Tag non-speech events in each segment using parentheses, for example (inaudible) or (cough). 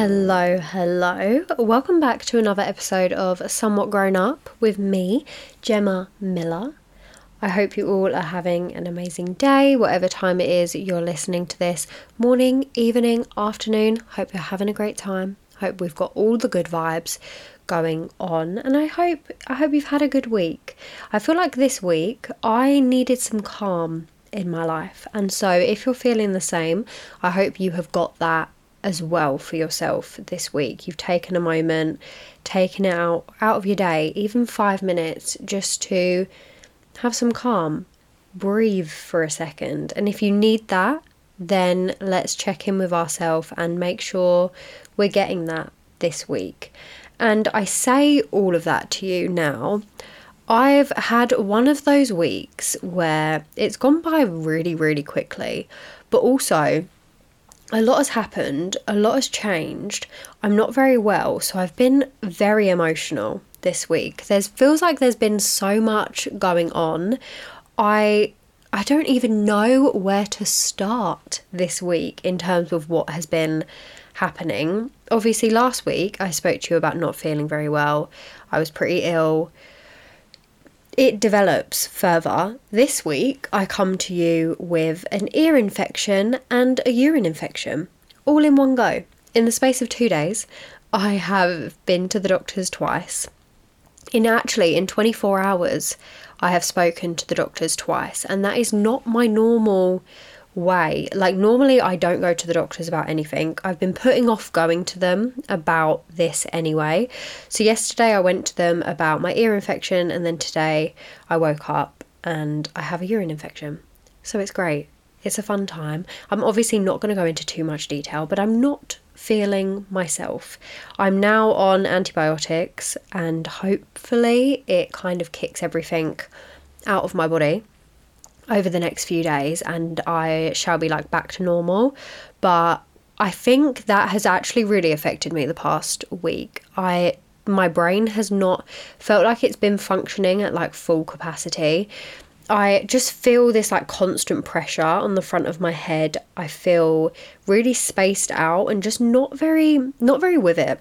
Hello, hello. Welcome back to another episode of Somewhat Grown Up with me, Gemma Miller. I hope you all are having an amazing day, whatever time it is you're listening to this morning, evening, afternoon. Hope you're having a great time. Hope we've got all the good vibes going on and I hope I hope you've had a good week. I feel like this week I needed some calm in my life. And so if you're feeling the same, I hope you have got that as well for yourself this week. You've taken a moment, taken it out out of your day, even 5 minutes just to have some calm. Breathe for a second. And if you need that, then let's check in with ourselves and make sure we're getting that this week. And I say all of that to you now. I've had one of those weeks where it's gone by really, really quickly, but also a lot has happened, a lot has changed. I'm not very well, so I've been very emotional this week. There's feels like there's been so much going on. I I don't even know where to start this week in terms of what has been happening. Obviously, last week I spoke to you about not feeling very well. I was pretty ill it develops further. This week, I come to you with an ear infection and a urine infection, all in one go. In the space of two days, I have been to the doctors twice. In actually, in 24 hours, I have spoken to the doctors twice, and that is not my normal way. Like, normally, I don't go to the doctors about anything. I've been putting off going to them about this anyway. So, yesterday I went to them about my ear infection, and then today I woke up and I have a urine infection. So, it's great. It's a fun time. I'm obviously not going to go into too much detail, but I'm not feeling myself. I'm now on antibiotics, and hopefully, it kind of kicks everything out of my body over the next few days and I shall be like back to normal. But I think that has actually really affected me the past week. I my brain has not felt like it's been functioning at like full capacity. I just feel this like constant pressure on the front of my head. I feel really spaced out and just not very not very with it.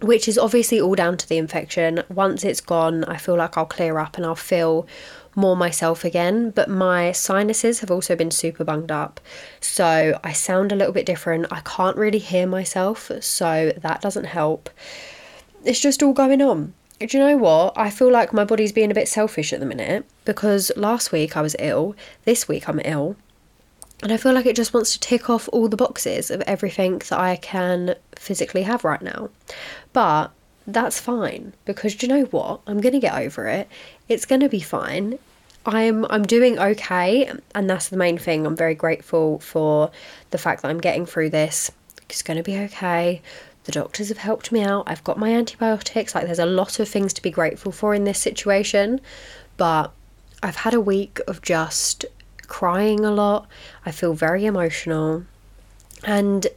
Which is obviously all down to the infection. Once it's gone, I feel like I'll clear up and I'll feel more myself again, but my sinuses have also been super bunged up. So I sound a little bit different. I can't really hear myself, so that doesn't help. It's just all going on. Do you know what? I feel like my body's being a bit selfish at the minute because last week I was ill, this week I'm ill, and I feel like it just wants to tick off all the boxes of everything that I can physically have right now. But that's fine because you know what? I'm going to get over it. It's going to be fine. I'm I'm doing okay and that's the main thing. I'm very grateful for the fact that I'm getting through this. It's going to be okay. The doctors have helped me out. I've got my antibiotics. Like there's a lot of things to be grateful for in this situation, but I've had a week of just crying a lot. I feel very emotional. And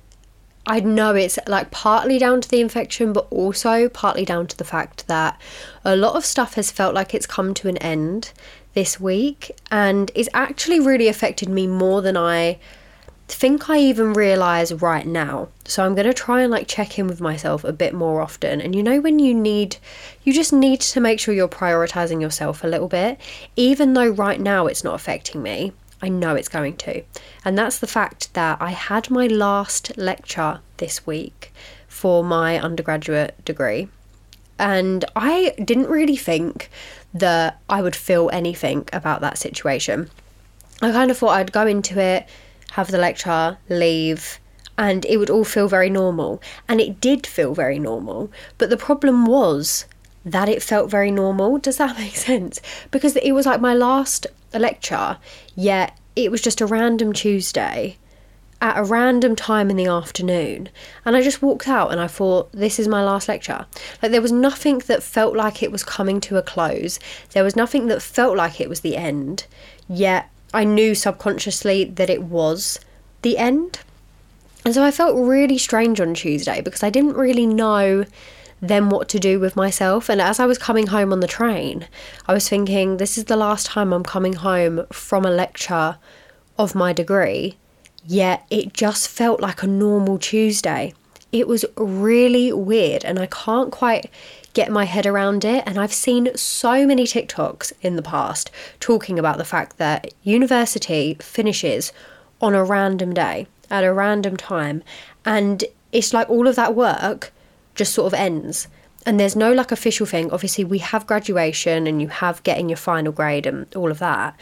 I know it's like partly down to the infection, but also partly down to the fact that a lot of stuff has felt like it's come to an end this week and it's actually really affected me more than I think I even realize right now. So I'm going to try and like check in with myself a bit more often. And you know, when you need, you just need to make sure you're prioritizing yourself a little bit, even though right now it's not affecting me. I know it's going to. And that's the fact that I had my last lecture this week for my undergraduate degree. And I didn't really think that I would feel anything about that situation. I kind of thought I'd go into it, have the lecture, leave, and it would all feel very normal. And it did feel very normal. But the problem was that it felt very normal. Does that (laughs) make sense? Because it was like my last lecture, yet it was just a random Tuesday at a random time in the afternoon. And I just walked out and I thought, this is my last lecture. Like, there was nothing that felt like it was coming to a close, there was nothing that felt like it was the end, yet I knew subconsciously that it was the end. And so I felt really strange on Tuesday because I didn't really know then what to do with myself. And as I was coming home on the train, I was thinking, this is the last time I'm coming home from a lecture of my degree. Yet it just felt like a normal Tuesday. It was really weird, and I can't quite get my head around it. And I've seen so many TikToks in the past talking about the fact that university finishes on a random day at a random time. And it's like all of that work just sort of ends. And there's no like official thing. Obviously, we have graduation and you have getting your final grade and all of that.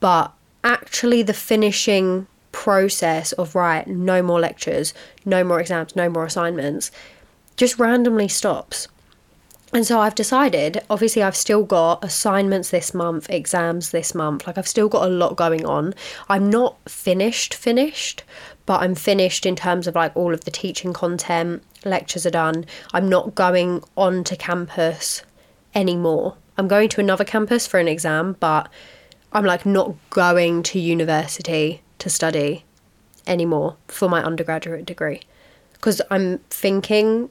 But actually, the finishing process of right, no more lectures, no more exams, no more assignments just randomly stops. And so I've decided, obviously, I've still got assignments this month, exams this month. Like, I've still got a lot going on. I'm not finished, finished, but I'm finished in terms of like all of the teaching content, lectures are done. I'm not going on to campus anymore. I'm going to another campus for an exam, but I'm like not going to university to study anymore for my undergraduate degree because I'm thinking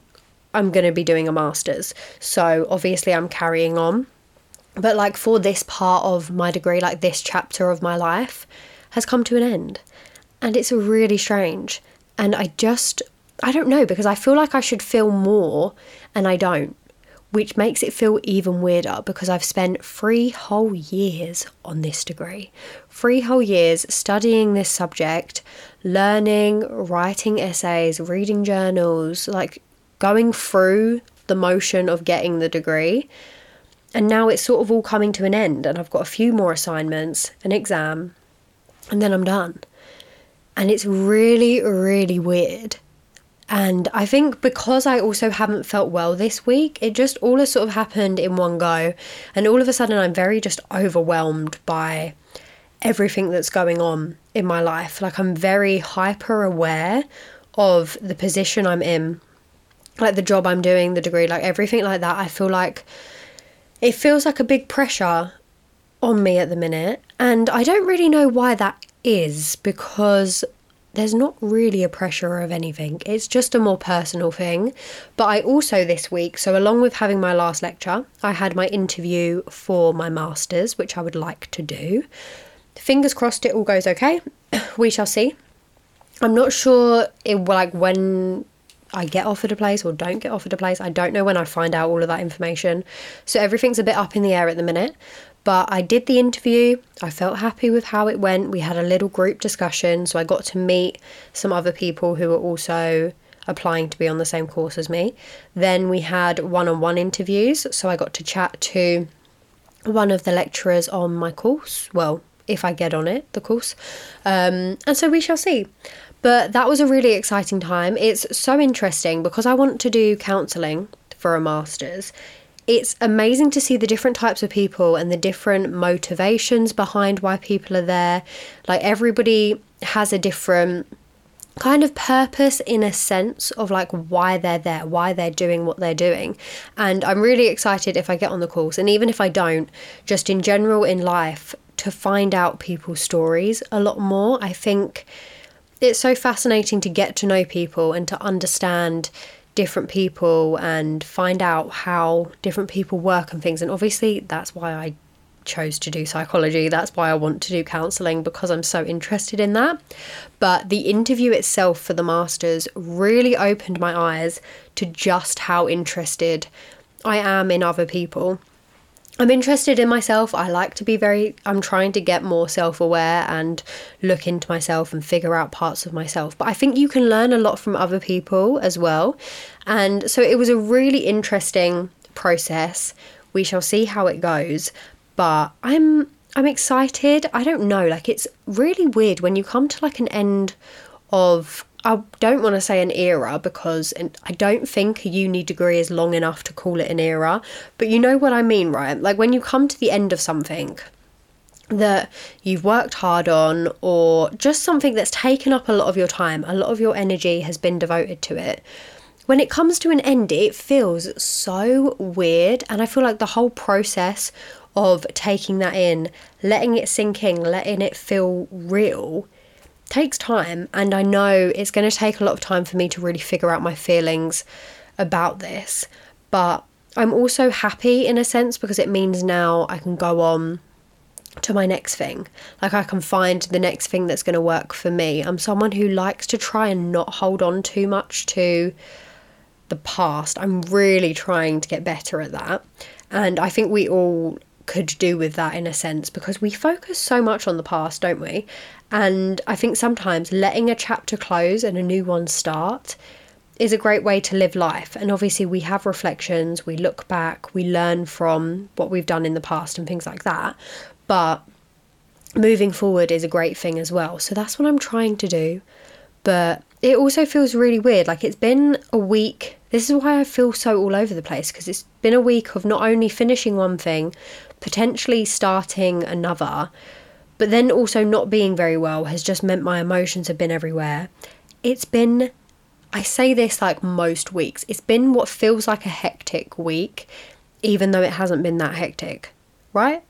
I'm going to be doing a master's. So obviously, I'm carrying on. But like for this part of my degree, like this chapter of my life has come to an end. And it's really strange. And I just, I don't know, because I feel like I should feel more and I don't, which makes it feel even weirder because I've spent three whole years on this degree. Three whole years studying this subject, learning, writing essays, reading journals, like going through the motion of getting the degree. And now it's sort of all coming to an end, and I've got a few more assignments, an exam, and then I'm done. And it's really, really weird. And I think because I also haven't felt well this week, it just all has sort of happened in one go. And all of a sudden, I'm very just overwhelmed by everything that's going on in my life. Like, I'm very hyper aware of the position I'm in like the job I'm doing, the degree, like everything like that, I feel like it feels like a big pressure on me at the minute. And I don't really know why that is because there's not really a pressure of anything. It's just a more personal thing. But I also this week, so along with having my last lecture, I had my interview for my masters, which I would like to do. Fingers crossed it all goes okay. (coughs) we shall see. I'm not sure it like when I get offered a place or don't get offered a place. I don't know when I find out all of that information. So everything's a bit up in the air at the minute. But I did the interview. I felt happy with how it went. We had a little group discussion. So I got to meet some other people who were also applying to be on the same course as me. Then we had one on one interviews. So I got to chat to one of the lecturers on my course. Well, if I get on it, the course. Um, and so we shall see. But that was a really exciting time. It's so interesting because I want to do counselling for a master's. It's amazing to see the different types of people and the different motivations behind why people are there. Like everybody has a different kind of purpose in a sense of like why they're there, why they're doing what they're doing. And I'm really excited if I get on the course. And even if I don't, just in general in life, to find out people's stories a lot more. I think it's so fascinating to get to know people and to understand different people and find out how different people work and things. And obviously, that's why I chose to do psychology. That's why I want to do counselling because I'm so interested in that. But the interview itself for the Masters really opened my eyes to just how interested I am in other people. I'm interested in myself. I like to be very, I'm trying to get more self aware and look into myself and figure out parts of myself. But I think you can learn a lot from other people as well. And so it was a really interesting process. We shall see how it goes. But I'm I'm excited. I don't know, like it's really weird when you come to like an end of I don't want to say an era because I don't think a uni degree is long enough to call it an era, but you know what I mean, right? Like when you come to the end of something that you've worked hard on, or just something that's taken up a lot of your time, a lot of your energy has been devoted to it. When it comes to an end, it feels so weird, and I feel like the whole process of taking that in, letting it sink in, letting it feel real takes time and I know it's going to take a lot of time for me to really figure out my feelings about this. But I'm also happy in a sense because it means now I can go on to my next thing. Like I can find the next thing that's going to work for me. I'm someone who likes to try and not hold on too much to the past. I'm really trying to get better at that. And I think we all could do with that in a sense because we focus so much on the past, don't we? And I think sometimes letting a chapter close and a new one start is a great way to live life. And obviously, we have reflections, we look back, we learn from what we've done in the past and things like that. But moving forward is a great thing as well. So that's what I'm trying to do. But it also feels really weird. Like it's been a week. This is why I feel so all over the place because it's been a week of not only finishing one thing, potentially starting another but then also not being very well has just meant my emotions have been everywhere. It's been, I say this like most weeks, it's been what feels like a hectic week, even though it hasn't been that hectic, right?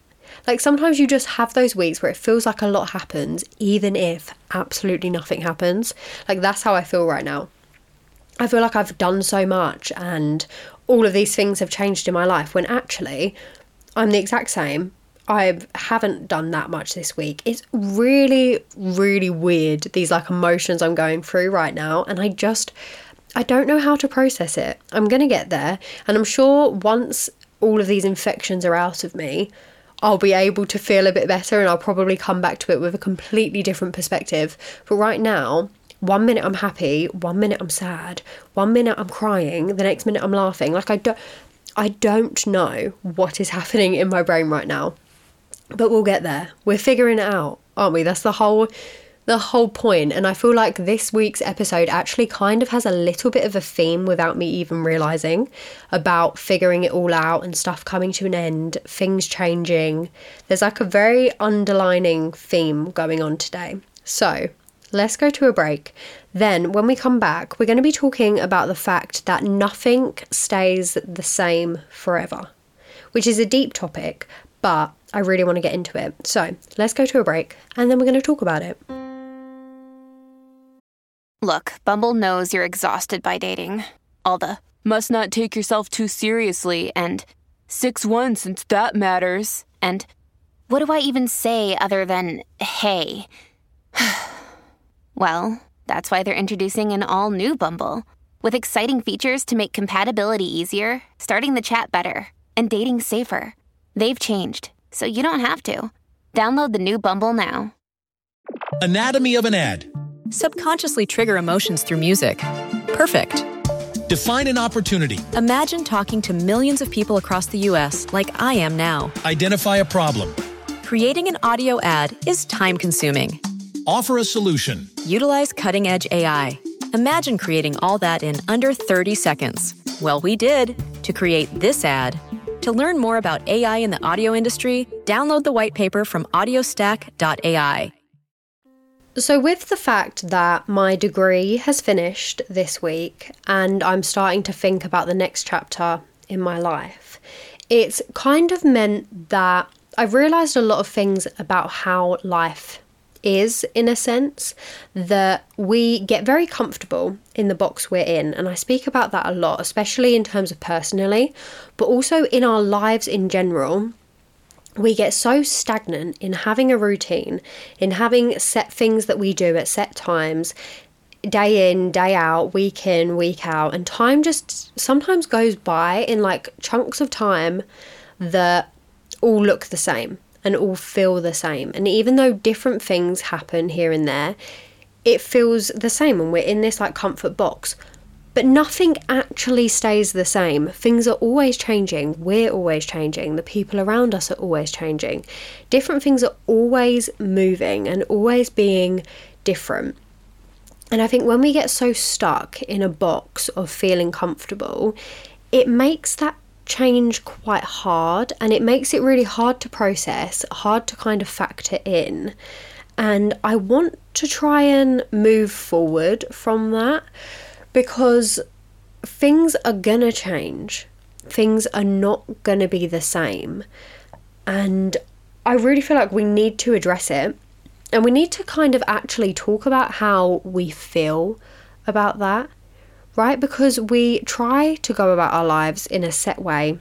Like sometimes you just have those weeks where it feels like a lot happens, even if absolutely nothing happens. Like that's how I feel right now. I feel like I've done so much and all of these things have changed in my life when actually I'm the exact same I haven't done that much this week. It's really, really weird, these like emotions I'm going through right now. And I just, I don't know how to process it. I'm going to get there. And I'm sure once all of these infections are out of me, I'll be able to feel a bit better and I'll probably come back to it with a completely different perspective. But right now, one minute I'm happy, one minute I'm sad, one minute I'm crying, the next minute I'm laughing. Like I don't I don't know what is happening in my brain right now. But we'll get there. We're figuring it out, aren't we? That's the whole the whole point and I feel like this week's episode actually kind of has a little bit of a theme without me even realizing about figuring it all out and stuff coming to an end, things changing. There's like a very underlining theme going on today. So, let's go to a break. Then, when we come back, we're going to be talking about the fact that nothing stays the same forever, which is a deep topic, but I really want to get into it. So let's go to a break and then we're going to talk about it. Look, Bumble knows you're exhausted by dating. All the must not take yourself too seriously and 6 1 since that matters. And what do I even say other than hey? (sighs) well, that's why they're introducing an all new Bumble with exciting features to make compatibility easier, starting the chat better, and dating safer. They've changed so you don't have to. Download the new Bumble now. Anatomy of an ad. Subconsciously trigger emotions through music. Perfect. Define an opportunity. Imagine talking to millions of people across the U.S. like I am now. Identify a problem. Creating an audio ad is time consuming. Offer a solution. Utilize cutting edge AI. Imagine creating all that in under 30 seconds. Well, we did to create this ad. To learn more about AI in the audio industry, download the white paper from audiostack.ai. So, with the fact that my degree has finished this week and I'm starting to think about the next chapter in my life, it's kind of meant that I've realised a lot of things about how life is, in a sense, that we get very comfortable in the box we're in. And I speak about that a lot, especially in terms of personally, but also in our lives in general. we get so stagnant in having a routine, in having set things that we do at set times, day in, day out, week in, week out, and time just sometimes goes by in like chunks of time that all look the same and all feel the same. And even though different things happen here and there, it feels the same and we're in this like comfort box. But nothing actually stays the same. Things are always changing. We're always changing. The people around us are always changing. Different things are always moving and always being different. And I think when we get so stuck in a box of feeling comfortable, it makes that change quite hard and it makes it really hard to process, hard to kind of factor in. And I want to try and move forward from that because things are gonna change. Things are not gonna be the same. And I really feel like we need to address it and we need to kind of actually talk about how we feel about that, right? Because we try to go about our lives in a set way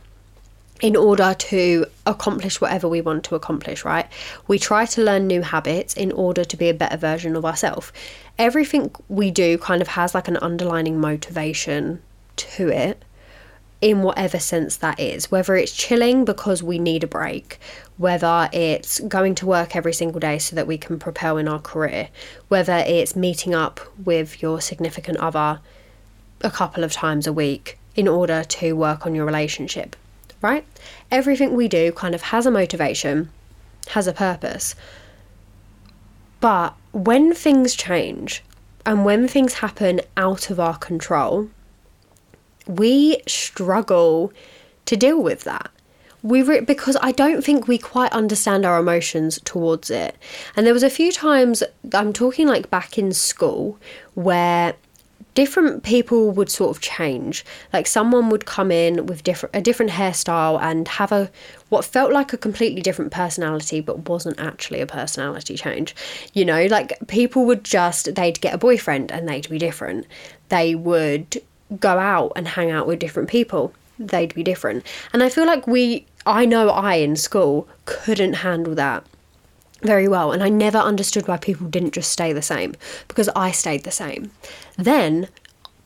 in order to accomplish whatever we want to accomplish, right? We try to learn new habits in order to be a better version of ourselves. Everything we do kind of has like an underlining motivation to it in whatever sense that is, whether it's chilling because we need a break, whether it's going to work every single day so that we can propel in our career, whether it's meeting up with your significant other a couple of times a week in order to work on your relationship right? Everything we do kind of has a motivation, has a purpose. But when things change and when things happen out of our control, we struggle to deal with that. We re- because I don't think we quite understand our emotions towards it. And there was a few times I'm talking like back in school where different people would sort of change. Like someone would come in with different a different hairstyle and have a what felt like a completely different personality but wasn't actually a personality change. You know, like people would just they'd get a boyfriend and they'd be different. They would go out and hang out with different people. They'd be different. And I feel like we I know I in school couldn't handle that very well and I never understood why people didn't just stay the same because I stayed the same. Then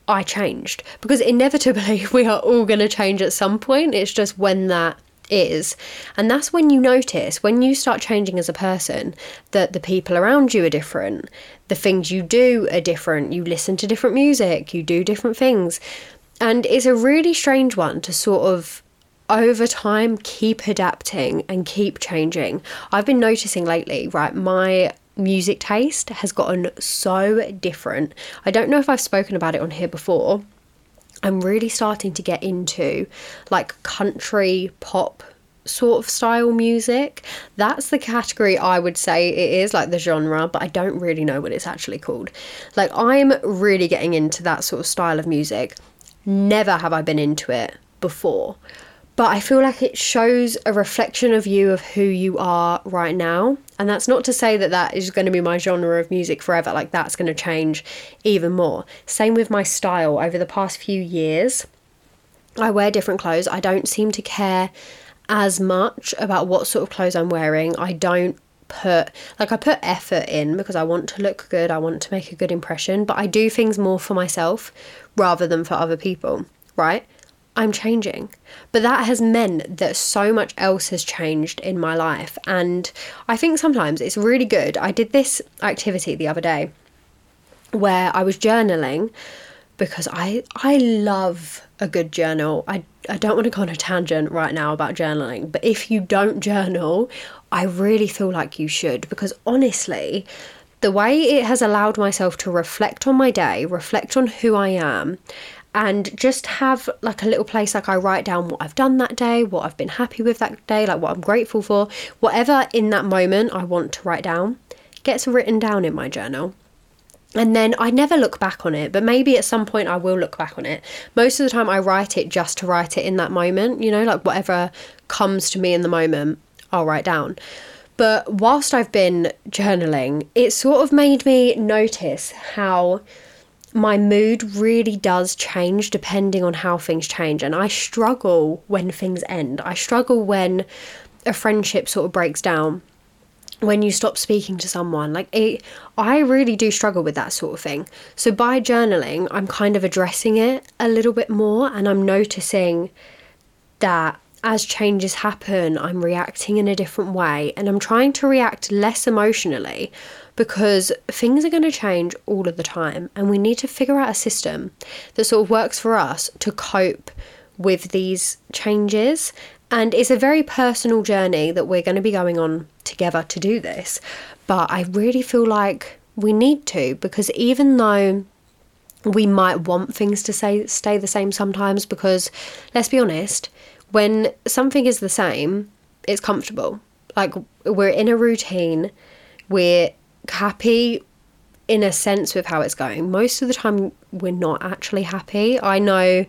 I changed because inevitably (laughs) we are all going to change at some point. It's just when that is. And that's when you notice, when you start changing as a person, that the people around you are different, the things you do are different, you listen to different music, you do different things. And it's a really strange one to sort of over time keep adapting and keep changing. I've been noticing lately, right, my music taste has gotten so different. I don't know if I've spoken about it on here before. I'm really starting to get into like country pop sort of style music. That's the category I would say it is, like the genre, but I don't really know what it's actually called. Like, I'm really getting into that sort of style of music. Never have I been into it before but I feel like it shows a reflection of you of who you are right now. And that's not to say that that is going to be my genre of music forever, like that's going to change even more. Same with my style over the past few years. I wear different clothes. I don't seem to care as much about what sort of clothes I'm wearing. I don't put like I put effort in because I want to look good, I want to make a good impression, but I do things more for myself rather than for other people, right? I'm changing. But that has meant that so much else has changed in my life. And I think sometimes it's really good. I did this activity the other day where I was journaling because I I love a good journal. I I don't want to go on a tangent right now about journaling, but if you don't journal, I really feel like you should because honestly, the way it has allowed myself to reflect on my day, reflect on who I am, and just have like a little place like I write down what I've done that day, what I've been happy with that day, like what I'm grateful for, whatever in that moment I want to write down gets written down in my journal. And then I never look back on it, but maybe at some point I will look back on it. Most of the time I write it just to write it in that moment, you know, like whatever comes to me in the moment, I'll write down. But whilst I've been journaling, it sort of made me notice how my mood really does change depending on how things change. And I struggle when things end. I struggle when a friendship sort of breaks down when you stop speaking to someone like it i really do struggle with that sort of thing so by journaling i'm kind of addressing it a little bit more and i'm noticing that as changes happen i'm reacting in a different way and i'm trying to react less emotionally because things are going to change all of the time and we need to figure out a system that sort of works for us to cope with these changes and it's a very personal journey that we're going to be going on together to do this. But I really feel like we need to because even though we might want things to say stay the same sometimes because let's be honest, when something is the same, it's comfortable. Like we're in a routine, we're happy in a sense with how it's going. Most of the time we're not actually happy. I know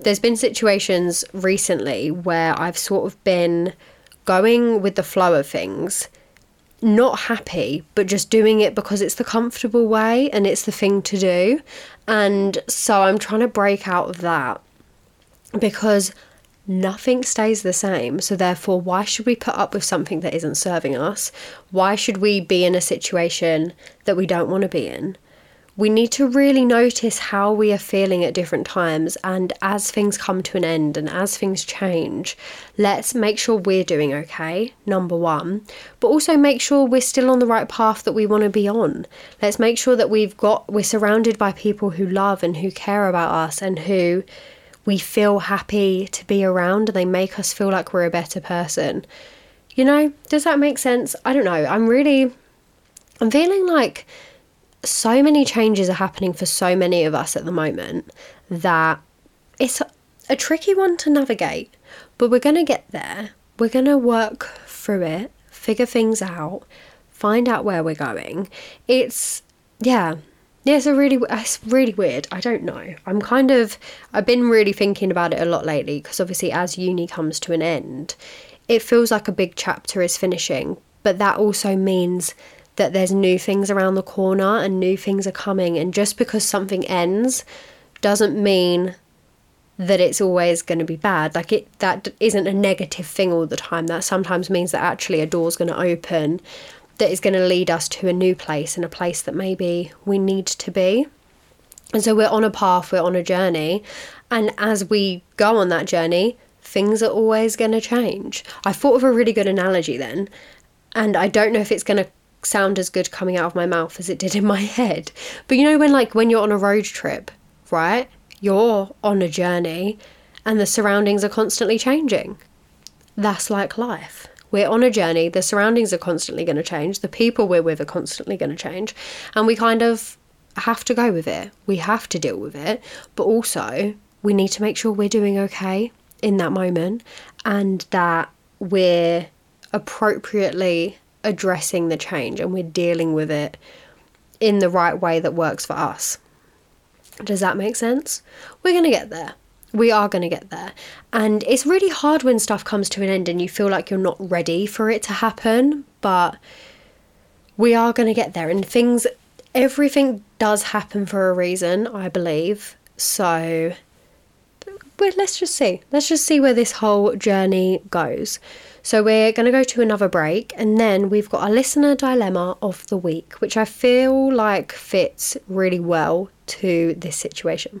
there's been situations recently where I've sort of been going with the flow of things, not happy, but just doing it because it's the comfortable way and it's the thing to do. And so I'm trying to break out of that because nothing stays the same. So, therefore, why should we put up with something that isn't serving us? Why should we be in a situation that we don't want to be in? we need to really notice how we are feeling at different times. And as things come to an end and as things change, let's make sure we're doing okay, number one, but also make sure we're still on the right path that we want to be on. Let's make sure that we've got, we're surrounded by people who love and who care about us and who we feel happy to be around and they make us feel like we're a better person. You know, does that make sense? I don't know. I'm really, I'm feeling like so many changes are happening for so many of us at the moment that it's a, tricky one to navigate, but we're going to get there. We're going to work through it, figure things out, find out where we're going. It's, yeah. Yeah, it's a really, it's really weird. I don't know. I'm kind of, I've been really thinking about it a lot lately because obviously, as uni comes to an end, it feels like a big chapter is finishing, but that also means that there's new things around the corner and new things are coming. And just because something ends doesn't mean that it's always going to be bad. Like it, that isn't a negative thing all the time. That sometimes means that actually a door's going to open that is going to lead us to a new place and a place that maybe we need to be. And so we're on a path, we're on a journey. And as we go on that journey, things are always going to change. I thought of a really good analogy then. And I don't know if it's going to sound as good coming out of my mouth as it did in my (laughs) head. But you know, when like when you're on a road trip, right? You're on a journey and the surroundings are constantly changing. That's like life. We're on a journey, the surroundings are constantly going to change, the people we're with are constantly going to change, and we kind of have to go with it. We have to deal with it, but also we need to make sure we're doing okay in that moment and that we're appropriately addressing the change and we're dealing with it in the right way that works for us. Does that make sense? We're going to get there. We are going to get there. And it's really hard when stuff comes to an end and you feel like you're not ready for it to happen, but we are going to get there. And things, everything does happen for a reason, I believe. So, but let's just see. Let's just see where this whole journey goes. So we're going to go to another break and then we've got a listener dilemma of the week, which I feel like fits really well to this situation.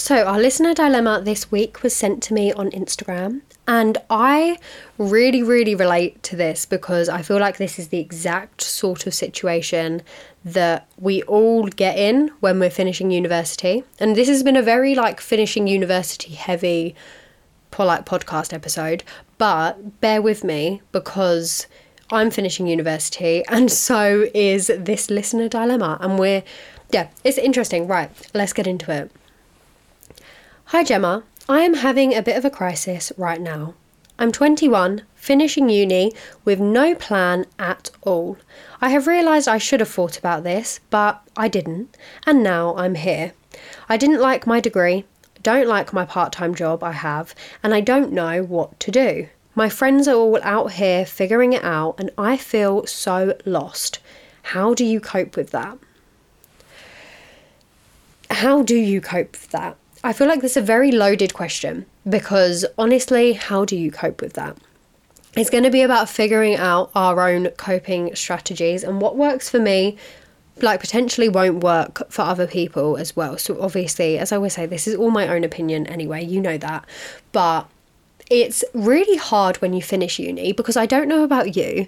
So, our listener dilemma this week was sent to me on Instagram, and I really, really relate to this because I feel like this is the exact sort of situation that we all get in when we're finishing university. And this has been a very like finishing university heavy like podcast episode, but bear with me because I'm finishing university (laughs) and so is this listener dilemma. And we're, yeah, it's interesting. Right, let's get into it. Hi Gemma, I am having a bit of a crisis right now. I'm 21, finishing uni with no plan at all. I have realised I should have thought about this, but I didn't, and now I'm here. I didn't like my degree, don't like my part time job I have, and I don't know what to do. My friends are all out here figuring it out, and I feel so lost. How do you cope with that? How do you cope with that? I feel like this is a very loaded question because honestly, how do you cope with that? It's going to be about figuring out our own coping strategies and what works for me like potentially won't work for other people as well. So obviously, as I always say, this is all my own opinion anyway, you know that. But it's really hard when you finish uni because I don't know about you.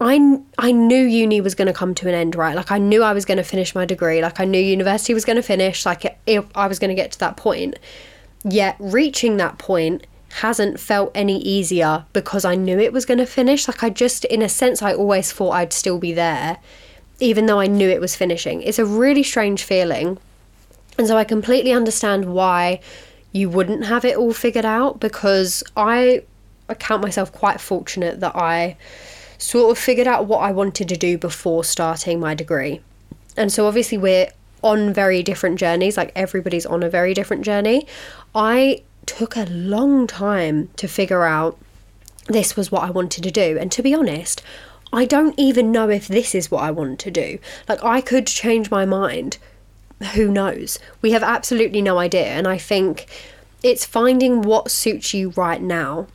I, I knew uni was going to come to an end, right? Like, I knew I was going to finish my degree. Like, I knew university was going to finish. Like, I was going to get to that point. Yet, reaching that point hasn't felt any easier because I knew it was going to finish. Like, I just, in a sense, I always thought I'd still be there, even though I knew it was finishing. It's a really strange feeling. And so I completely understand why you wouldn't have it all figured out because I, I count myself quite fortunate that I sort of figured out what I wanted to do before starting my degree. And so obviously we're on very different journeys, like everybody's on a very different journey. I took a long time to figure out this was what I wanted to do. And to be honest, I don't even know if this is what I want to do. Like, I could change my mind who knows? We have absolutely no idea. And I think it's finding what suits you right now.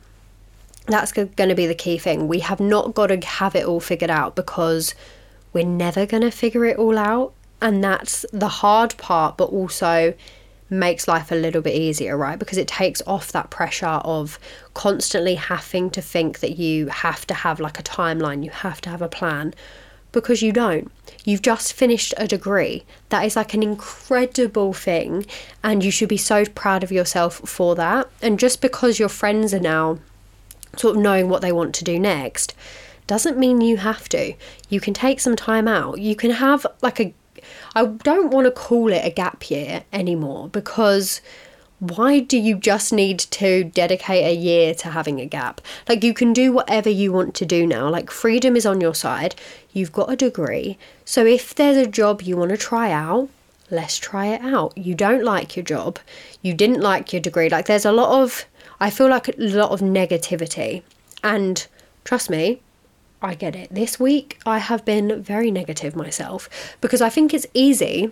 That's going to be the key thing. We have not got to have it all figured out because we're never going to figure it all out. And that's the hard part, but also makes life a little bit easier, right? Because it takes off that pressure of constantly having to think that you have to have like a timeline, you have to have a plan because you don't. You've just finished a degree. That is like an incredible thing, and you should be so proud of yourself for that. And just because your friends are now sort of knowing what they want to do next, doesn't mean you have to. You can take some time out. You can have like a I don't want to call it a gap year anymore because why do you just need to dedicate a year to having a gap? Like, you can do whatever you want to do now. Like, freedom is on your side. You've got a degree. So, if there's a job you want to try out, let's try it out. You don't like your job. You didn't like your degree. Like, there's a lot of, I feel like a lot of negativity. And trust me, I get it. This week, I have been very negative myself because I think it's easy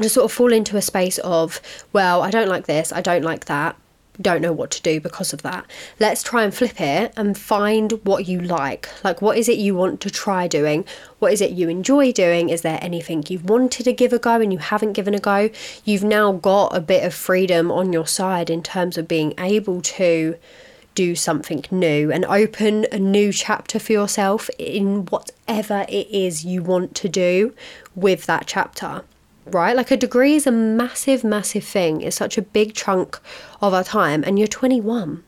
to sort of fall into a space of, well, I don't like this, I don't like that, don't know what to do because of that. Let's try and flip it and find what you like. Like, what is it you want to try doing? What is it you enjoy doing? Is there anything you've wanted to give a go and you haven't given a go? You've now got a bit of freedom on your side in terms of being able to do something new and open a new chapter for yourself in whatever it is you want to do with that chapter right? Like a degree is a massive, massive thing. It's such a big chunk of our time, and you're 21.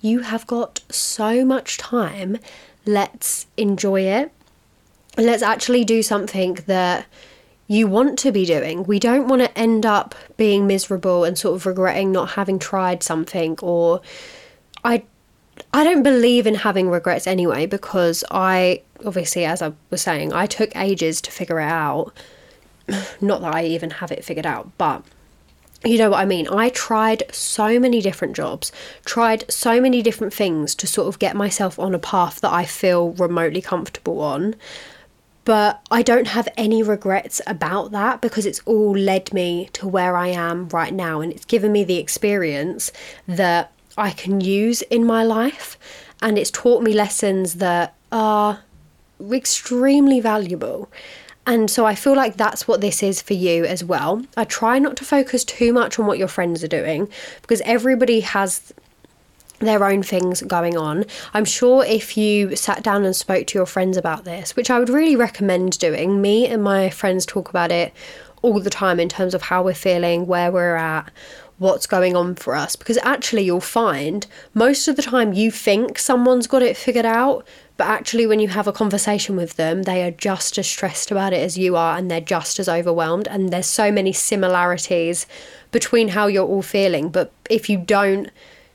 You have got so much time. Let's enjoy it. Let's actually do something that you want to be doing. We don't want to end up being miserable and sort of regretting not having tried something or I I don't believe in having regrets anyway because I obviously as I was saying, I took ages to figure it out not that I even have it figured out, but you know what I mean? I tried so many different jobs, tried so many different things to sort of get myself on a path that I feel remotely comfortable on. But I don't have any regrets about that because it's all led me to where I am right now and it's given me the experience that I can use in my life and it's taught me lessons that are extremely valuable. And so I feel like that's what this is for you as well. I try not to focus too much on what your friends are doing because everybody has their own things going on. I'm sure if you sat down and spoke to your friends about this, which I would really recommend doing, me and my friends talk about it all the time in terms of how we're feeling, where we're at, what's going on for us. Because actually, you'll find most of the time you think someone's got it figured out, But actually, when you have a conversation with them, they are just as stressed about it as you are, and they're just as overwhelmed. And there's so many similarities between how you're all feeling. But if you don't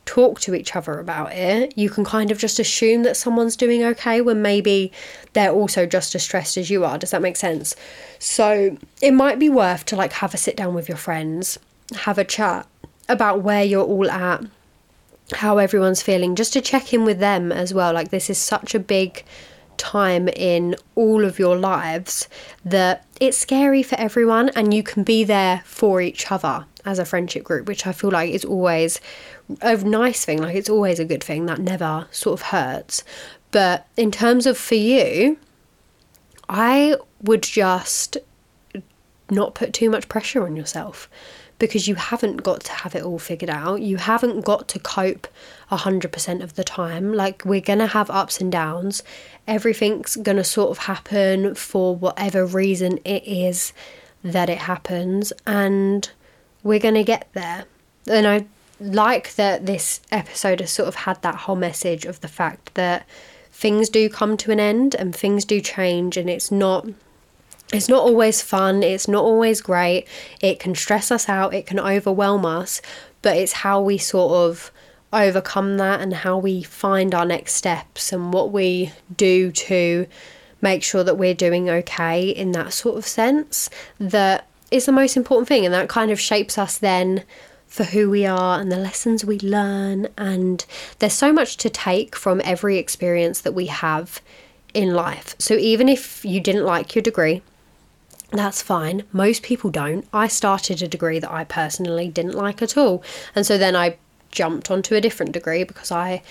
talk to each other about it, you can kind of just assume that someone's doing okay when maybe they're also just as stressed as you are. Does that make sense? So it might be worth to like have a sit down with your friends, have a chat about where you're all at, how everyone's feeling, just to check in with them as well. Like, this is such a big time in all of your lives that it's scary for everyone, and you can be there for each other as a friendship group, which I feel like is always a nice thing. Like, it's always a good thing that never sort of hurts. But in terms of for you, I would just not put too much pressure on yourself because you haven't got to have it all figured out. You haven't got to cope 100% of the time. Like, we're going to have ups and downs. Everything's going to sort of happen for whatever reason it is that it happens, and we're going to get there. And I like that this episode has sort of had that whole message of the fact that things do come to an end and things do change, and it's not it's not always fun, it's not always great, it can stress us out, it can overwhelm us, but it's how we sort of overcome that and how we find our next steps and what we do to make sure that we're doing okay in that sort of sense that is the most important thing. And that kind of shapes us then for who we are and the lessons we learn. And there's so much to take from every experience that we have in life. So even if you didn't like your degree that's fine. Most people don't. I started a degree that I personally didn't like at all. And so then I jumped onto a different degree because I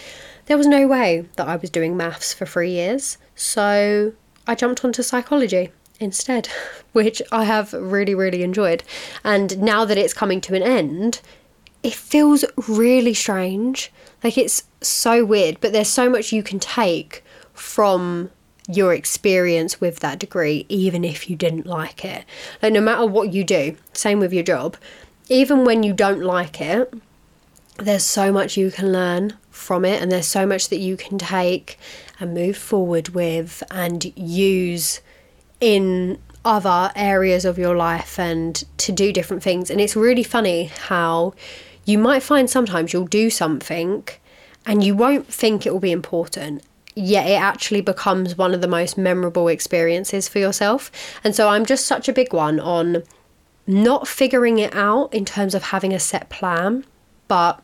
there was no way that I was doing maths for 3 years. So I jumped onto psychology instead, (laughs) which I have really really enjoyed. And now that it's coming to an end, it feels really strange. Like it's so weird, but there's so much you can take from your experience with that degree, even if you didn't like it. Like, no matter what you do, same with your job, even when you don't like it, there's so much you can learn from it, and there's so much that you can take and move forward with and use in other areas of your life and to do different things. And it's really funny how you might find sometimes you'll do something and you won't think it will be important yet it actually becomes one of the most memorable experiences for yourself. And so I'm just such a big one on not figuring it out in terms of having a set plan, but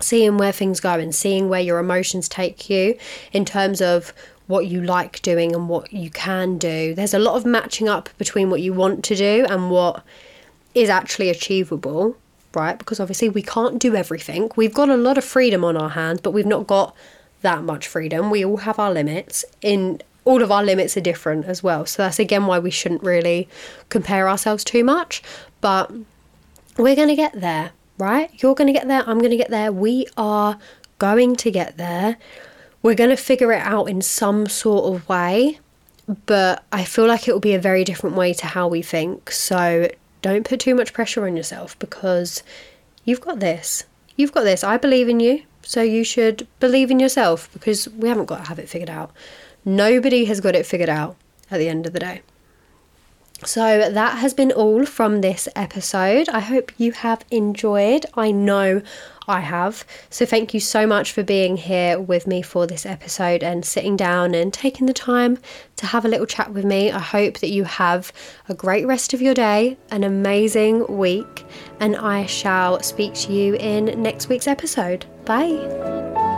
seeing where things go and seeing where your emotions take you in terms of what you like doing and what you can do. There's a lot of matching up between what you want to do and what is actually achievable, right? Because obviously we can't do everything. We've got a lot of freedom on our hands, but we've not got that much freedom. We all have our limits. In all of our limits are different as well. So that's again why we shouldn't really compare ourselves too much. But we're going to get there, right? You're going to get there. I'm going to get there. We are going to get there. We're going to figure it out in some sort of way. But I feel like it will be a very different way to how we think. So don't put too much pressure on yourself because you've got this. You've got this. I believe in you. So you should believe in yourself because we haven't got to have it figured out. Nobody has got it figured out at the end of the day. So that has been all from this episode. I hope you have enjoyed. I know I have. So thank you so much for being here with me for this episode and sitting down and taking the time to have a little chat with me. I hope that you have a great rest of your day, an amazing week, and I shall speak to you in next week's episode. Bye.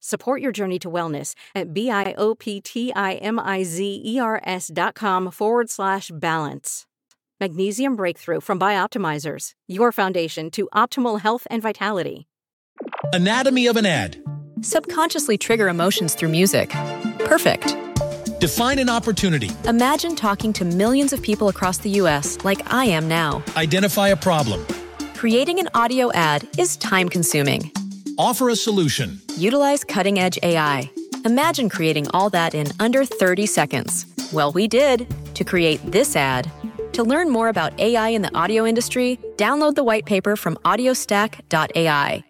Support your journey to wellness at B-I-O-P-T-I-M-I-Z-E-R-S dot com forward slash balance. Magnesium Breakthrough from Bioptimizers, your foundation to optimal health and vitality. Anatomy of an ad. Subconsciously trigger emotions through music. Perfect. Define an opportunity. Imagine talking to millions of people across the US like I am now. Identify a problem. Creating an audio ad is time consuming. Offer a solution. Utilize cutting edge AI. Imagine creating all that in under 30 seconds. Well, we did to create this ad. To learn more about AI in the audio industry, download the white paper from audiostack.ai.